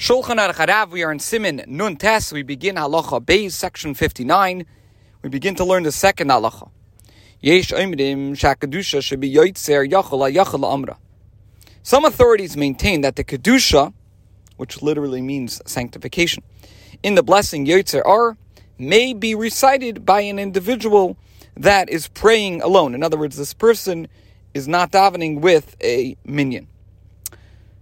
Shulchan Aruch Harav, we are in Siman Nun Tes. We begin Halacha Beis, section 59. We begin to learn the second Halacha. Yesh Oimrim Shakadusha be Yoitzer Yachal Yachal Amra. Some authorities maintain that the Kedusha, which literally means sanctification, in the blessing Yoitzer Ar, may be recited by an individual that is praying alone. In other words, this person is not davening with a minyan.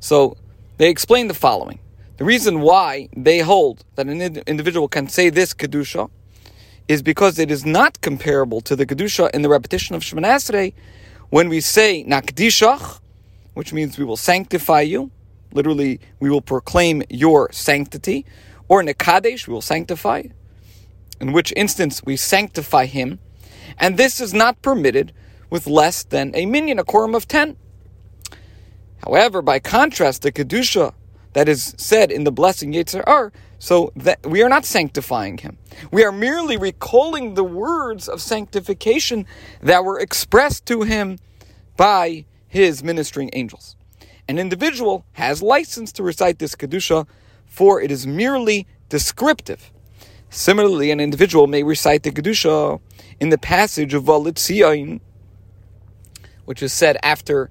So they explain the following. The reason why they hold that an individual can say this Kedusha is because it is not comparable to the Kedusha in the repetition of Shemoneh Esrei when we say Nakdishach, which means we will sanctify you. Literally, we will proclaim your sanctity. Or Nekadesh, we will sanctify, in which instance we sanctify him. And this is not permitted with less than a minyan, a quorum of ten. However, by contrast, the Kedusha that is said in the blessing Yotzer Ar, so that we are not sanctifying him. We are merely recalling the words of sanctification that were expressed to him by his ministering angels. An individual has license to recite this Kedusha, for it is merely descriptive. Similarly, an individual may recite the Kedusha in the passage of Valitzion, which is said after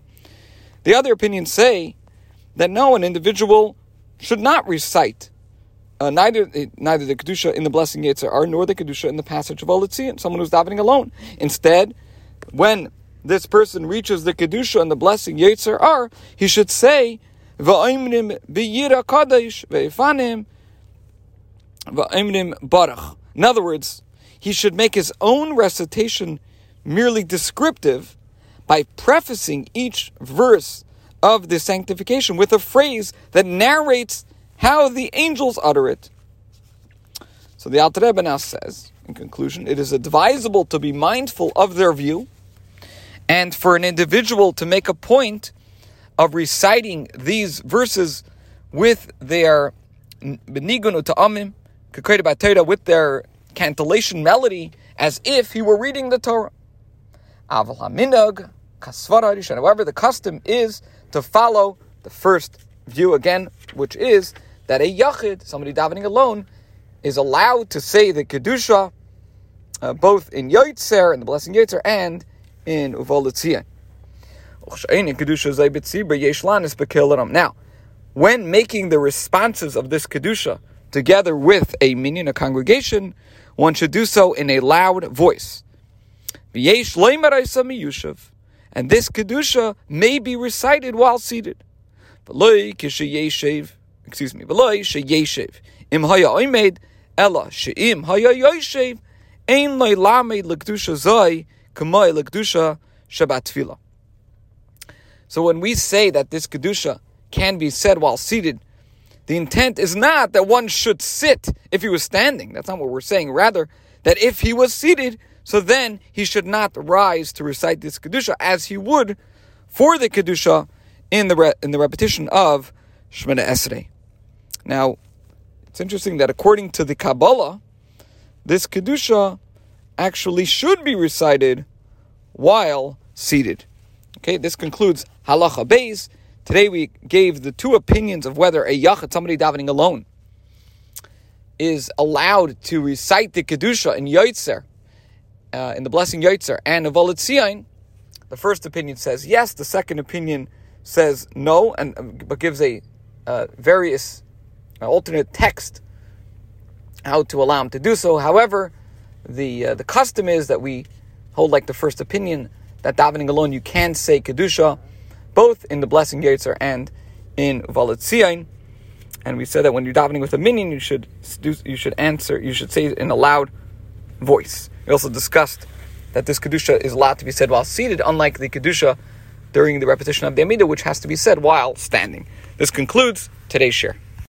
the other opinions say that no, an individual should not recite uh, neither neither the kedusha in the blessing Yotzer Ar nor the kedusha in the passage of Olitzian, someone who's davening alone. Instead, when this person reaches the kedusha and the blessing Yotzer Ar, he should say va'imrim biyira kadesh ve'ifanim va'imrim barach. In other words, he should make his own recitation merely descriptive by prefacing each verse of the sanctification with a phrase that narrates how the angels utter it. So the Alter Rebbe now says, in conclusion, it is advisable to be mindful of their view, and for an individual to make a point of reciting these verses with their benigunu ta'amim, with their cantillation melody, as if he were reading the Torah. Aval haminag, However, the custom is to follow the first view again, which is that a yachid, somebody davening alone, is allowed to say the kedusha uh, both in Yotzer, and the blessing Yotzer, and in Uva LeTzion. Now, when making the responses of this kedusha together with a minyan, a congregation, one should do so in a loud voice. And this Kedusha may be recited while seated. Excuse me. Im haya oimed, ella she'im haya ein loy lamed k'moy shabbat. So when we say that this Kedusha can be said while seated, the intent is not that one should sit if he was standing. That's not what we're saying. Rather, that if he was seated, so then he should not rise to recite this kedusha as he would for the kedusha in the re- in the repetition of Shemoneh Esrei. Now, it's interesting that according to the Kabbalah, this kedusha actually should be recited while seated. Okay, this concludes halacha beis. Today we gave the two opinions of whether a yachid, somebody davening alone, is allowed to recite the kedusha in yotzer uh, in the blessing Yotzer and Uva LeTzion, the first opinion says yes. The second opinion says no, and uh, but gives a uh, various uh, alternate text how to allow him to do so. However, the uh, the custom is that we hold like the first opinion that davening alone you can say kedusha, both in the blessing Yotzer and in Valetzion. And we said that when you're davening with a minyan, you should you should answer, you should say in a loud voice. We also discussed that this kedusha is allowed to be said while seated, unlike the kedusha during the repetition of the Amidah, which has to be said while standing. This concludes today's share.